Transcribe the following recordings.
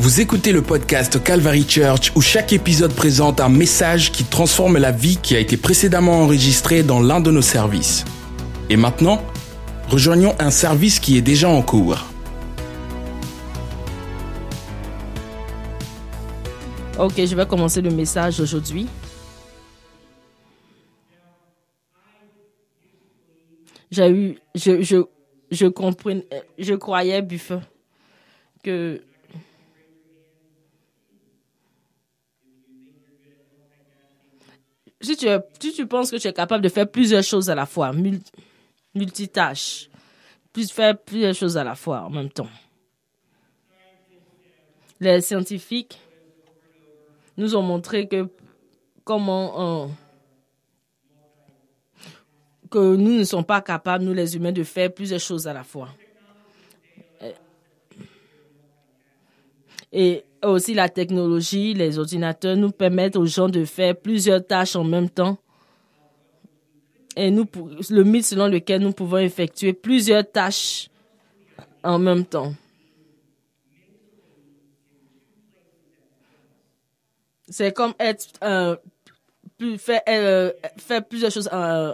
Vous écoutez le podcast Calvary Church où chaque épisode présente un message qui transforme la vie qui a été précédemment enregistrée dans l'un de nos services. Et maintenant, rejoignons un service qui est déjà en cours. Ok, je vais commencer le message aujourd'hui. J'ai eu, je, comprenais, je croyais, Buffet, que si tu, tu penses que tu es capable de faire plusieurs choses à la fois, multitâche, plus faire plusieurs choses à la fois en même temps. Les scientifiques nous ont montré que comment euh, que nous ne sommes pas capables, nous les humains, de faire plusieurs choses à la fois. Et aussi la technologie, les ordinateurs nous permettent aux gens de faire plusieurs tâches en même temps. Et nous, le mythe selon lequel nous pouvons effectuer plusieurs tâches en même temps. C'est comme être, euh, euh, faire plusieurs choses, euh,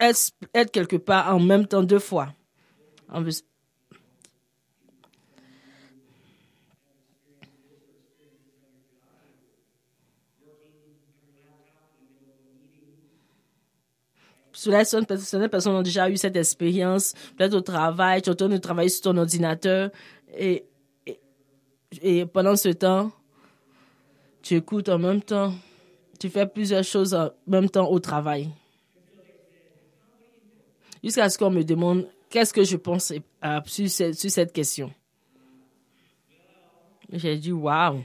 être, quelque part en même temps deux fois. Certaines personnes ont déjà eu cette expérience, peut-être au travail, tu es en train de travailler sur ton ordinateur et, et, pendant ce temps, tu écoutes en même temps, tu fais plusieurs choses en même temps au travail. Jusqu'à ce qu'on me demande qu'est-ce que je pense euh, sur, cette, sur cette question? J'ai dit, waouh.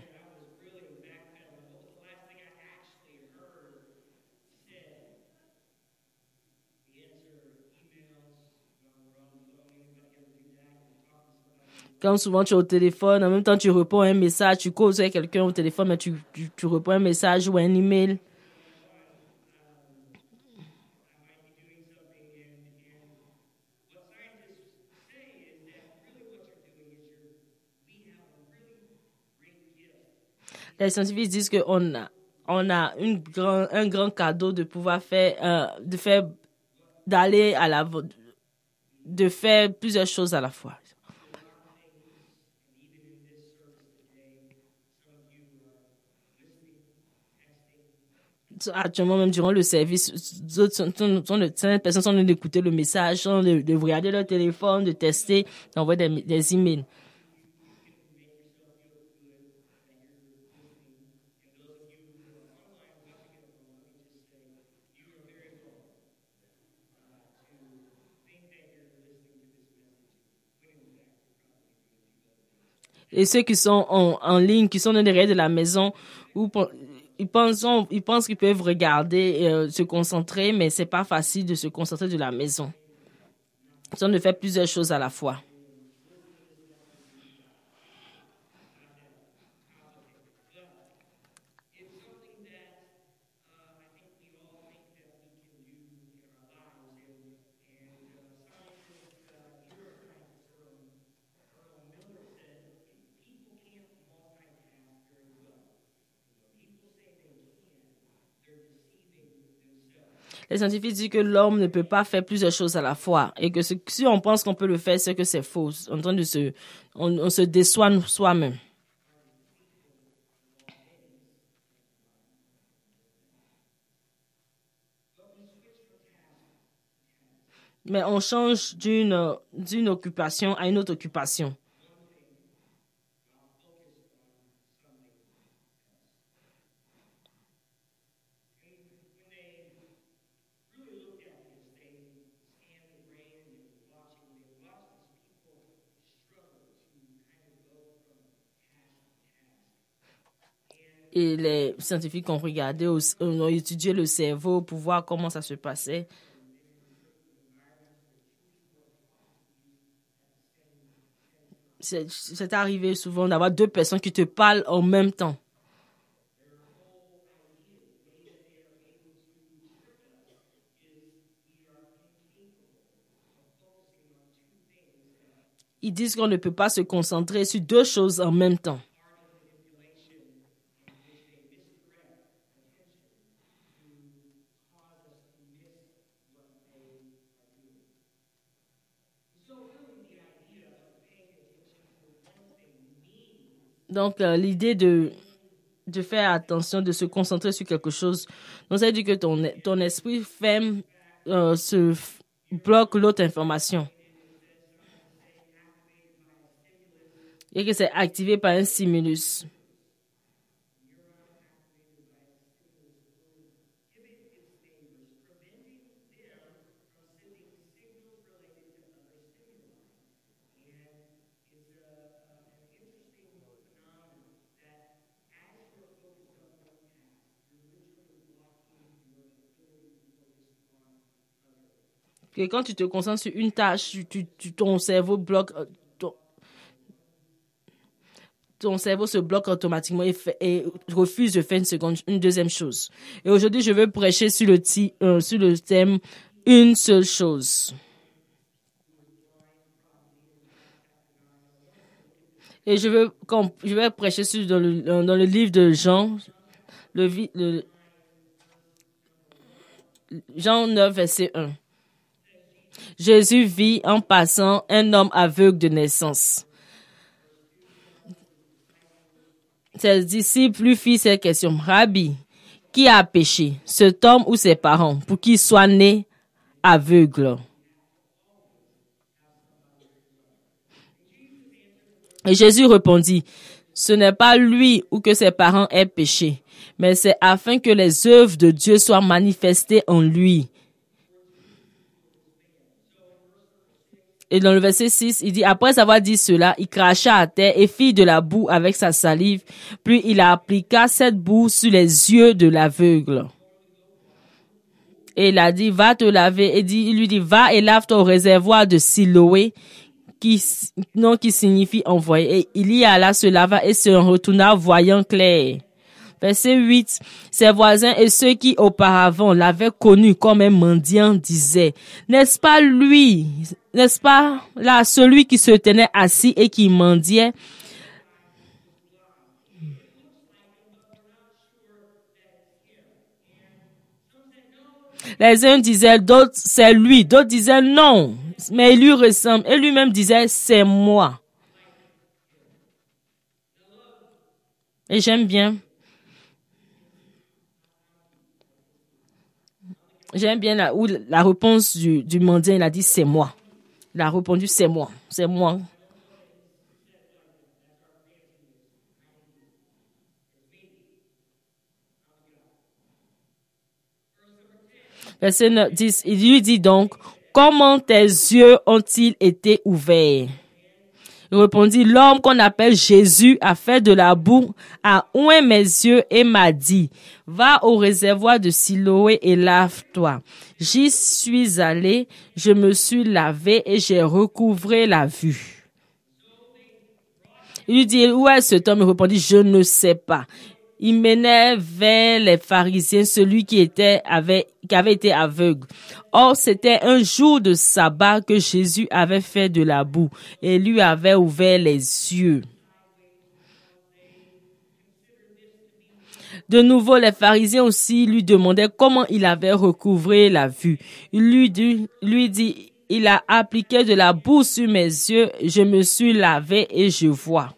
Quand souvent tu es au téléphone, en même temps tu réponds un message, tu causes avec quelqu'un au téléphone, mais tu, tu, tu réponds un message ou un email. Les scientifiques disent qu'on a, on a une grand, un grand cadeau de pouvoir faire, euh, de faire, d'aller à la, de faire plusieurs choses à la fois. Actuellement même durant le service, certaines personnes sont en train d'écouter le message, de, de, regarder leur téléphone, de tester, d'envoyer des, des emails. Et ceux qui sont en, en ligne, qui sont derrière de la maison, ou ils pensent, ils pensent qu'ils peuvent regarder euh, se concentrer, mais c'est pas facile de se concentrer de la maison. Ont de faire plusieurs choses à la fois. Les scientifiques disent que l'homme ne peut pas faire plusieurs choses à la fois et que si on pense qu'on peut le faire, c'est que c'est faux. En se, on, se déçoit soi-même. Mais on change d'une occupation à une autre occupation. Et les scientifiques ont regardé, ont étudié le cerveau pour voir comment ça se passait. C'est arrivé souvent d'avoir deux personnes qui te parlent en même temps. ils disent qu'on ne peut pas se concentrer sur deux choses en même temps. Donc, euh, l'idée de, de faire attention, de se concentrer sur quelque chose, donc ça veut dire que ton, ton esprit ferme, euh, se bloque l'autre information. Et que c'est activé par un stimulus. Que quand tu te concentres sur une tâche, ton cerveau bloque, euh, ton, cerveau se bloque automatiquement et, fait, et, refuse de faire une seconde, une deuxième chose. Et aujourd'hui, je veux prêcher sur le, euh, sur le thème une seule chose. Et je veux, je prêcher dans le, livre de Jean, Jean 9, verset 1. Jésus vit en passant un homme aveugle de naissance. Ses disciples lui firent cette question. Rabbi, qui a péché, cet homme ou ses parents, pour qu'il soit né aveugle? Et Jésus répondit, ce n'est pas lui ou que ses parents aient péché, mais c'est afin que les œuvres de Dieu soient manifestées en lui. Et dans le verset 6, il dit, après avoir dit cela, il cracha à terre et fit de la boue avec sa salive, puis il appliqua cette boue sur les yeux de l'aveugle. Et il a dit, va te laver, et il lui dit, va et lave ton réservoir de Siloé, qui, non, qui signifie envoyer. Et il y alla, se lava et se retourna voyant clair. Verset 8. Ses voisins et ceux qui auparavant l'avaient connu comme un mendiant disaient, n'est-ce pas lui, n'est-ce pas là, celui qui se tenait assis et qui mendiait? Les uns disaient, d'autres, c'est lui. D'autres disaient, non, mais il lui ressemble. Et lui-même disait, c'est moi. Et j'aime bien J'aime bien la, où la réponse du, du mendiant, il a dit c'est moi. Il a répondu c'est moi, c'est moi. Verset 10, il lui dit donc, comment tes yeux ont-ils été ouverts? Répondit, l'homme qu'on appelle Jésus a fait de la boue, a oué mes yeux et m'a dit, va au réservoir de Siloé et lave-toi. J'y suis allé, je me suis lavé et j'ai recouvré la vue. Il lui dit, où est cet homme? Il répondit, je ne sais pas il menait vers les pharisiens celui qui était avait, été aveugle. Or, c'était un jour de sabbat que Jésus avait fait de la boue et lui avait ouvert les yeux. De nouveau, les pharisiens aussi lui demandaient comment il avait recouvré la vue. Il lui dit, il a appliqué de la boue sur mes yeux, je me suis lavé et je vois.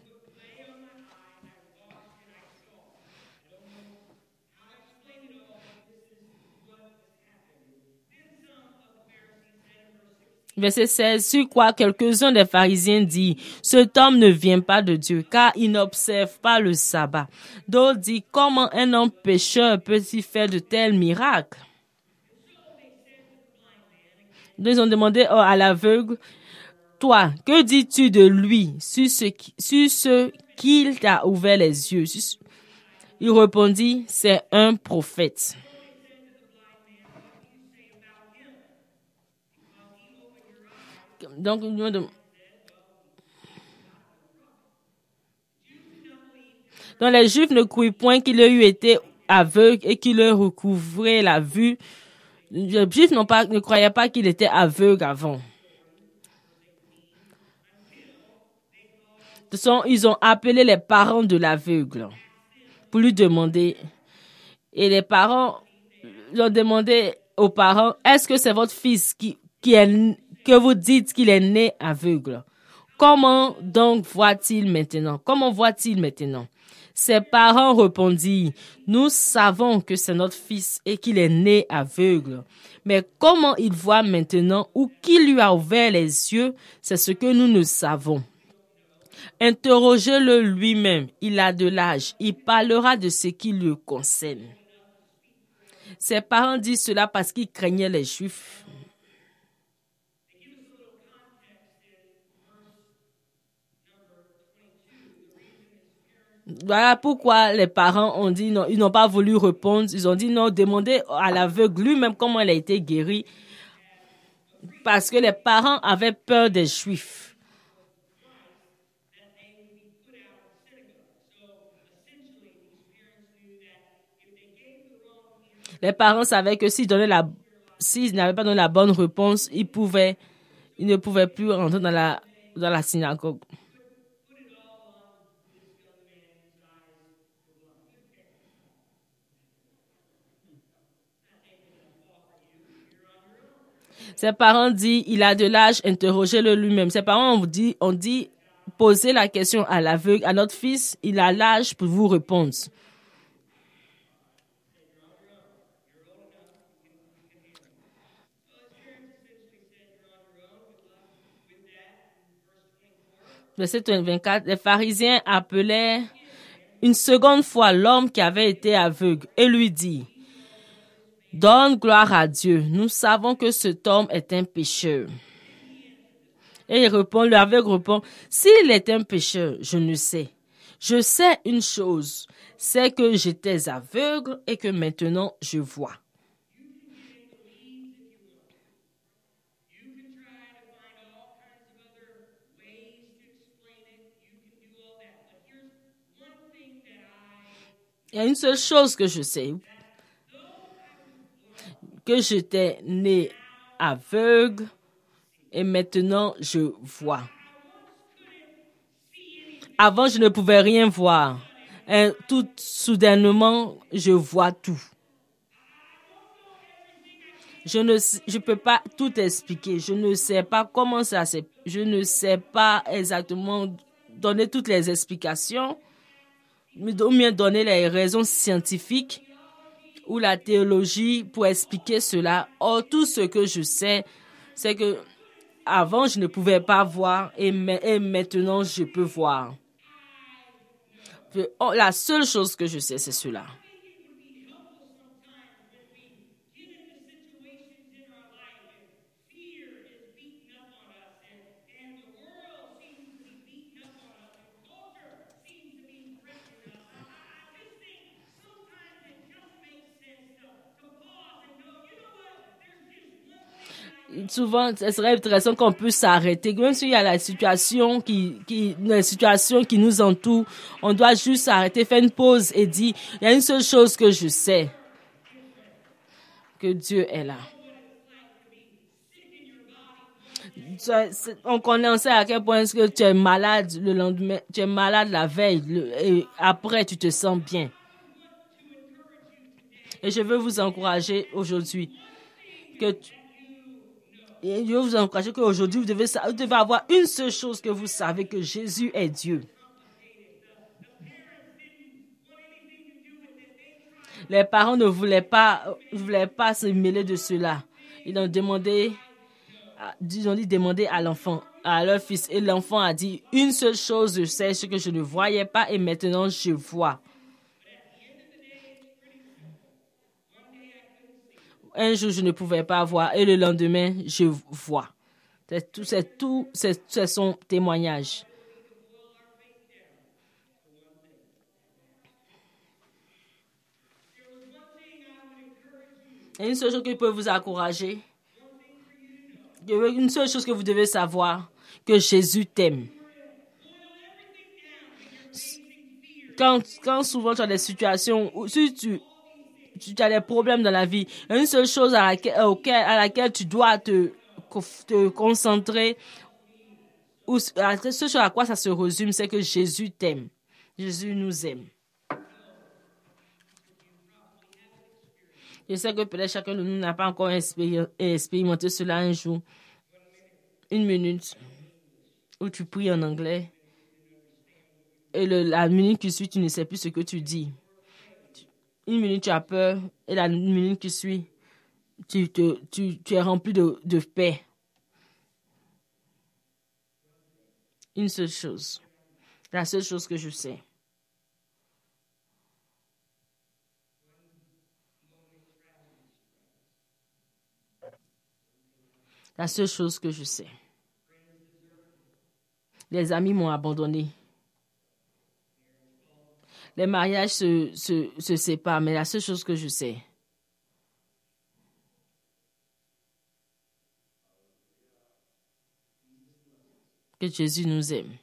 Verset 16, sur quoi quelques-uns des pharisiens disent, cet homme ne vient pas de Dieu, car il n'observe pas le sabbat. D'autres disent, comment un homme pécheur peut-il faire de tels miracles? Ils ont demandé à l'aveugle, toi, que dis-tu de lui sur ce, qu'il t'a ouvert les yeux? Il répondit, c'est un prophète. Donc, les Juifs ne croyaient point qu'il eu été aveugle et qu'il ait recouvrait la vue. Les Juifs pas, ne croyaient pas qu'il était aveugle avant. ils ont appelé les parents de l'aveugle pour lui demander. Et les parents ont demandé aux parents, est-ce que c'est votre fils qui, qui est, que vous dites qu'il est né aveugle? Comment donc voit-il maintenant? Comment voit-il maintenant? Ses parents répondirent, nous savons que c'est notre fils et qu'il est né aveugle. Mais comment il voit maintenant ou qui lui a ouvert les yeux, c'est ce que nous ne savons. Interrogez-le lui-même, il a de l'âge, il parlera de ce qui le concerne. Ses parents disent cela parce qu'ils craignaient les Juifs. Voilà pourquoi les parents ont dit non, ils n'ont pas voulu répondre. Ils ont dit non, demandez à l'aveugle lui-même comment elle a été guérie. Parce que les parents avaient peur des Juifs. Les parents savaient que s'ils donnaient la, s'ils n'avaient pas donné la bonne réponse, ils pouvaient, ils ne pouvaient plus rentrer dans la, dans la synagogue. Ses parents disent, il a de l'âge, interrogez-le lui-même. Ses parents ont dit, on dit, posez la question à l'aveugle, à notre fils, il a l'âge pour vous répondre. Verset 24, les pharisiens appelaient une seconde fois l'homme qui avait été aveugle et lui dit, Donne gloire à Dieu. Nous savons que cet homme est un pécheur. Et il répond, le aveugle répond, s'il est un pécheur, je ne sais. Je sais une chose, c'est que j'étais aveugle et que maintenant je vois. Il y a une seule chose que je sais, que j'étais né aveugle et maintenant je vois. Avant, je ne pouvais rien voir. Et tout soudainement, je vois tout. Je ne je peux pas tout expliquer. Je ne sais pas comment ça s'est. Je ne sais pas exactement donner toutes les explications, mais ou bien donner les raisons scientifiques ou la théologie pour expliquer cela. Or, tout ce que je sais, c'est que avant, je ne pouvais pas voir et, maintenant, je peux voir. Oh, la seule chose que je sais, c'est cela. Souvent, ce serait intéressant qu'on puisse s'arrêter. Même s'il y a la situation qui, situation qui nous entoure, on doit juste s'arrêter, faire une pause et dire, il y a une seule chose que je sais. Que Dieu est là. On connaît, on sait à quel point est-ce que tu es malade le lendemain, tu es malade la veille, et après tu te sens bien. Et je veux vous encourager aujourd'hui que et je vous encourager qu'aujourd'hui, vous devez, vous devez avoir une seule chose que vous savez, que Jésus est Dieu. Les parents ne voulaient pas, voulaient pas se mêler de cela. Ils ont demandé, ils ont dit à l'enfant, à leur fils. Et l'enfant a dit, une seule chose, je sais ce que je ne voyais pas et maintenant je vois. Un jour, je ne pouvais pas voir et le lendemain, je vois. C'est tout, c'est tout, c'est son témoignage. Et une seule chose qui peut vous encourager, une seule chose que vous devez savoir, que Jésus t'aime. Quand, quand souvent tu as des situations où si tu tu as des problèmes dans la vie, une seule chose à laquelle, à laquelle tu dois te, te concentrer, ou la seule chose à quoi ça se résume, c'est que Jésus t'aime. Jésus nous aime. Je sais que peut-être chacun de nous n'a pas encore expérimenté cela un jour. Une minute où tu pries en anglais et la minute qui suit, tu ne sais plus ce que tu dis. Une minute, tu as peur et la minute qui suit, tu, te, tu, tu es rempli de, de paix. Une seule chose. La seule chose que je sais. La seule chose que je sais. Les amis m'ont abandonné. Les mariages se, se, se séparent, mais la seule chose que je sais, que Jésus nous aime.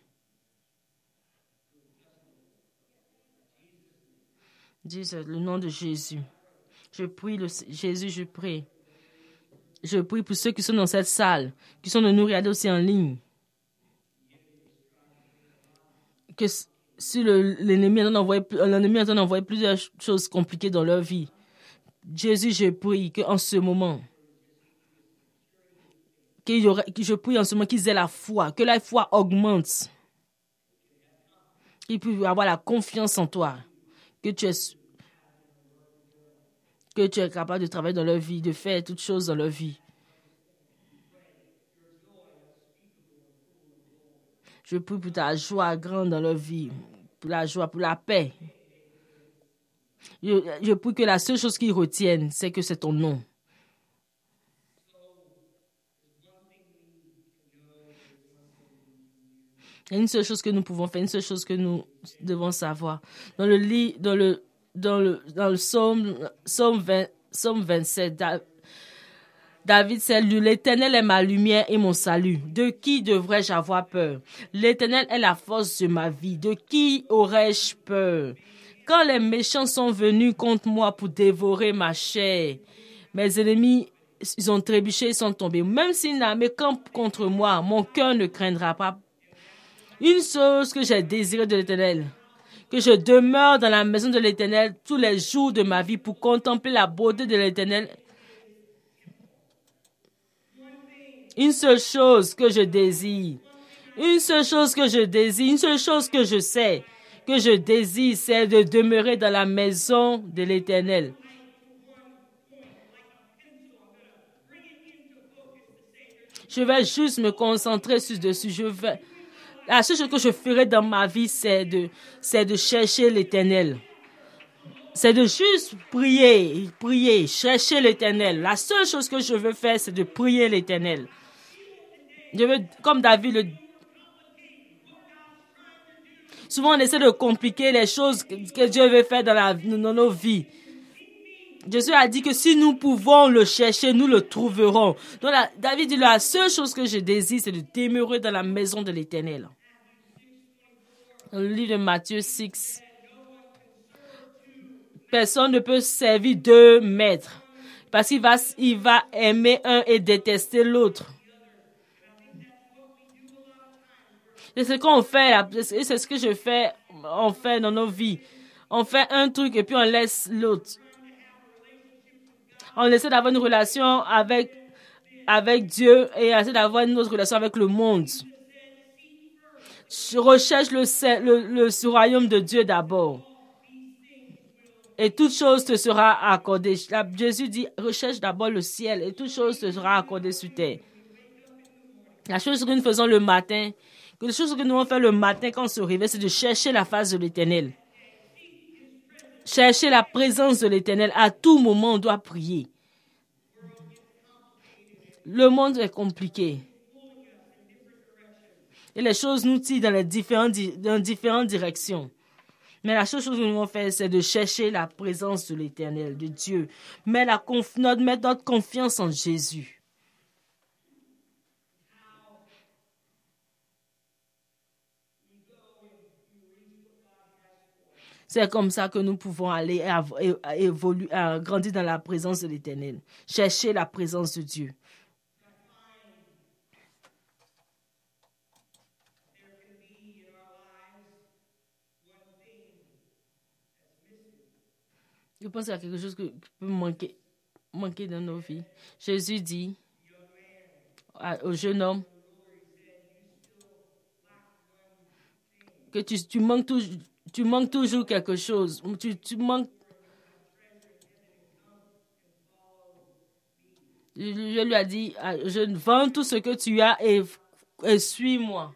Dis le nom de Jésus. Je prie, Jésus, je prie. Je prie pour ceux qui sont dans cette salle, qui sont de nous regarder aussi en ligne. Que si l'ennemi est en train d'envoyer plusieurs choses compliquées dans leur vie, Jésus, je prie qu'en ce moment, que je prie en ce moment qu'ils aient la foi, que la foi augmente, qu'ils puissent avoir la confiance en toi, que tu es que tu es capable de travailler dans leur vie, de faire toutes choses dans leur vie. Je prie pour ta joie grande dans leur vie, pour la joie, pour la paix. Je, prie que la seule chose qu'ils retiennent, c'est que c'est ton nom. Il y a une seule chose que nous pouvons faire, une seule chose que nous devons savoir. Dans le lit, dans le, dans le, dans le psaume, psaume, 20, psaume 27, David s'est lu, l'Éternel est ma lumière et mon salut. De qui devrais-je avoir peur? L'Éternel est la force de ma vie. De qui aurais-je peur? Quand les méchants sont venus contre moi pour dévorer ma chair, mes ennemis, ils ont trébuché, ils sont tombés. Même s'ils n'armée campent contre moi, mon cœur ne craindra pas une chose que j'ai désiré de l'Éternel, que je demeure dans la maison de l'Éternel tous les jours de ma vie pour contempler la beauté de l'Éternel. Une seule chose que je désire, une seule chose que je désire, une seule chose que je sais, que je désire, c'est de demeurer dans la maison de l'Éternel. Je vais juste me concentrer sur dessus. Je vais, la seule chose que je ferai dans ma vie, c'est de, c'est de chercher l'éternel. C'est de juste prier, prier, chercher l'éternel. La seule chose que je veux faire, c'est de prier l'éternel. Je veux, comme David le Souvent, on essaie de compliquer les choses que Dieu veut faire dans, nos vies. Jésus a dit que si nous pouvons le chercher, nous le trouverons. Donc, David dit, la seule chose que je désire, c'est de demeurer dans la maison de l'Éternel le livre de Matthieu 6. Personne ne peut servir deux maîtres parce qu'il va, il va aimer un et détester l'autre. C'est ce qu'on fait, c'est ce que je fais, on fait dans nos vies. On fait un truc et puis on laisse l'autre. On essaie d'avoir une relation avec, avec Dieu et on essaie d'avoir une autre relation avec le monde recherche le, le, le royaume de Dieu d'abord. Et toute chose te sera accordée. Jésus dit, recherche d'abord le ciel et toute chose te sera accordée sur terre. La chose que nous faisons le matin, que la chose que nous allons faire le matin quand on se réveille, c'est de chercher la face de l'éternel. Chercher la présence de l'éternel. À tout moment, on doit prier. Le monde est compliqué. Et les choses nous tirent dans, différentes, directions. Mais la chose que nous devons faire, c'est de chercher la présence de l'Éternel, de Dieu. Mais notre, mettre notre confiance en Jésus. C'est comme ça que nous pouvons aller évoluer, grandir dans la présence de l'Éternel. Chercher la présence de Dieu. Je pense qu'il y a quelque chose qui peut manquer, dans nos vies. Jésus dit au jeune homme que tu, tu manques tout, tu manques toujours quelque chose. Tu, tu manques. Je, lui ai dit, ah, je vends tout ce que tu as et, et suis-moi.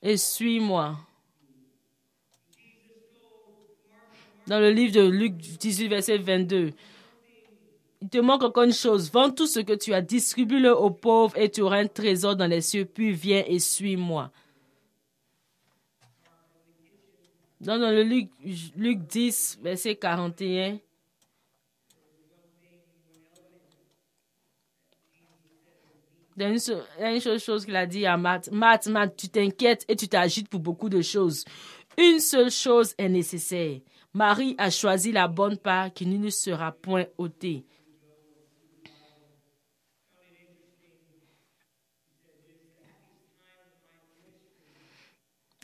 Et suis-moi. Dans le livre de Luc 18, verset 22. Il te manque encore une chose. Vends tout ce que tu as, distribue-le aux pauvres et tu auras un trésor dans les cieux. Puis viens et suis-moi. Dans le Luc, Luc 10, verset 41. Il y a une, seule- chose qu'il a dit à Matt. Matt, Matt, tu t'inquiètes et tu t'agites pour beaucoup de choses. Une seule chose est nécessaire. Marie a choisi la bonne part qui ne sera point ôtée.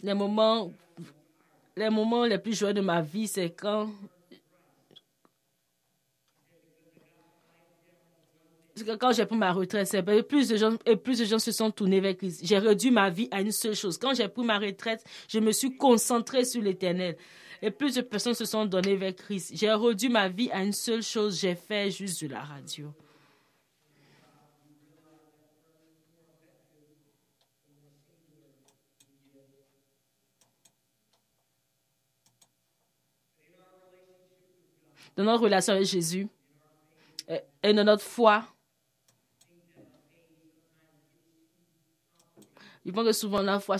Les moments, les moments les plus joyeux de ma vie, c'est quand quand j'ai pris ma retraite, c'est plus de gens et plus de gens se sont tournés vers Christ. J'ai réduit ma vie à une seule chose. Quand j'ai pris ma retraite, je me suis concentré sur l'Éternel. Et plus de personnes se sont données vers Christ. J'ai réduit ma vie à une seule chose. J'ai fait juste de la radio. Dans notre relation avec Jésus et- et dans notre foi, Je pense que souvent la foi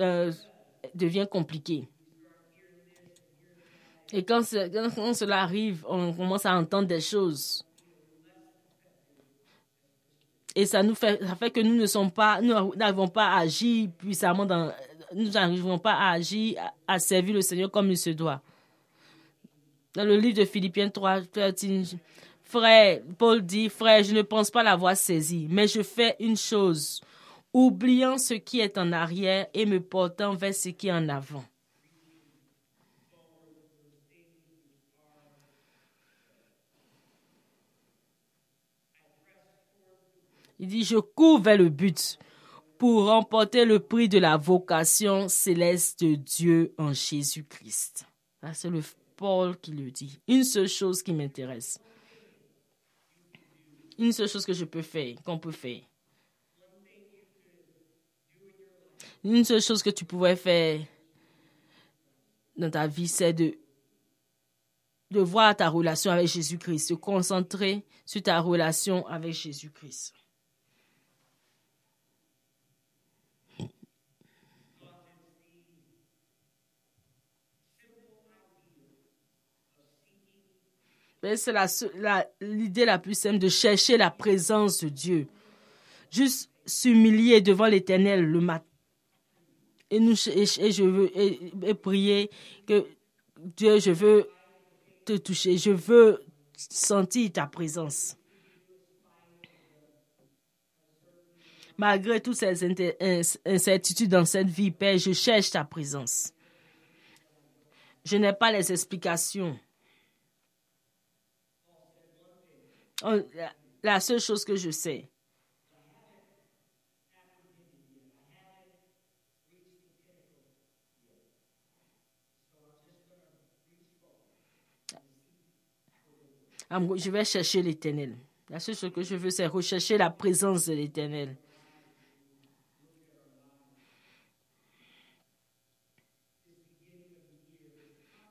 euh, devient compliquée. Et quand, ce- quand- quand cela arrive, on commence à entendre des choses. Et ça nous fait, ça fait que nous ne sommes pas, nous n'arrivons pas à agir puissamment dans, nous n'arrivons pas à agir, à servir le Seigneur comme il se doit. Dans le livre de Philippiens 3, 13, frère, Paul dit, frère, je ne pense pas l'avoir saisi, mais je fais une chose, oubliant ce qui est en arrière et me portant vers ce qui est en avant. Il dit, je cours vers le but pour remporter le prix de la vocation céleste de Dieu en Jésus-Christ. C'est le Paul qui le dit. Une seule chose qui m'intéresse. Une seule chose que je peux faire, qu'on peut faire. Une seule chose que tu pouvais faire dans ta vie, c'est de, de voir ta relation avec Jésus-Christ, se concentrer sur ta relation avec Jésus-Christ. C'est l'idée la, plus simple de chercher la présence de Dieu. Juste s'humilier devant l'Éternel le matin. Et, je veux et, prier que Dieu, je veux te toucher. Je veux sentir ta présence. Malgré toutes ces incertitudes dans cette vie, Père, je cherche ta présence. Je n'ai pas les explications. Oh, la- La seule chose que je sais, je vais chercher l'éternel. La seule chose que je veux, c'est rechercher la présence de l'éternel.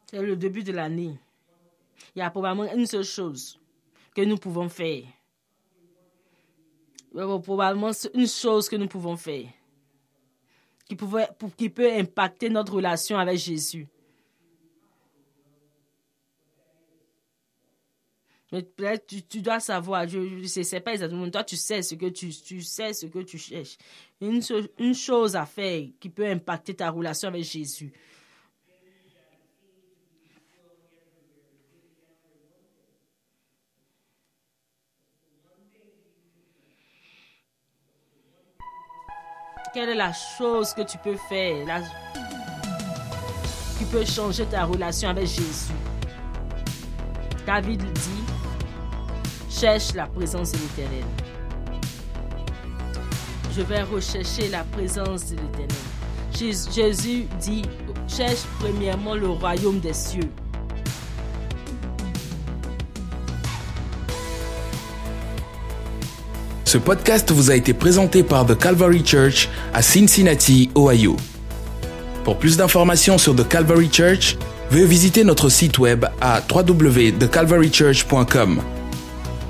C'est le début de l'année. Il y a probablement une seule chose que nous pouvons faire. Probablement une chose que nous pouvons faire qui, pouvait, qui peut impacter notre relation avec Jésus. Mais peut-être tu, tu dois savoir, je ne sais pas exactement, toi tu sais ce que tu, tu sais ce que tu cherches. Une, une chose à faire qui peut impacter ta relation avec Jésus. Quelle est la chose que tu peux faire qui peut changer ta relation avec Jésus? David dit, cherche la présence de l'Éternel. Je vais rechercher la présence de l'Éternel. Jésus dit, cherche premièrement le royaume des cieux. Ce podcast vous a été présenté par The Calvary Church à Cincinnati, Ohio. Pour plus d'informations sur The Calvary Church, veuillez visiter notre site web à www.thecalvarychurch.com.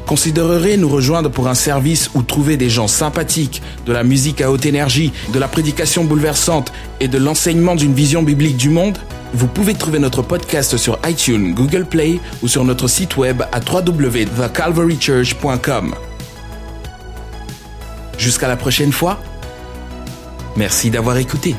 Considérerez nous rejoindre pour un service où trouver des gens sympathiques, de la musique à haute énergie, de la prédication bouleversante et de l'enseignement d'une vision biblique du monde? Vous pouvez trouver notre podcast sur iTunes, Google Play ou sur notre site web à www.thecalvarychurch.com. Jusqu'à la prochaine fois. Merci d'avoir écouté.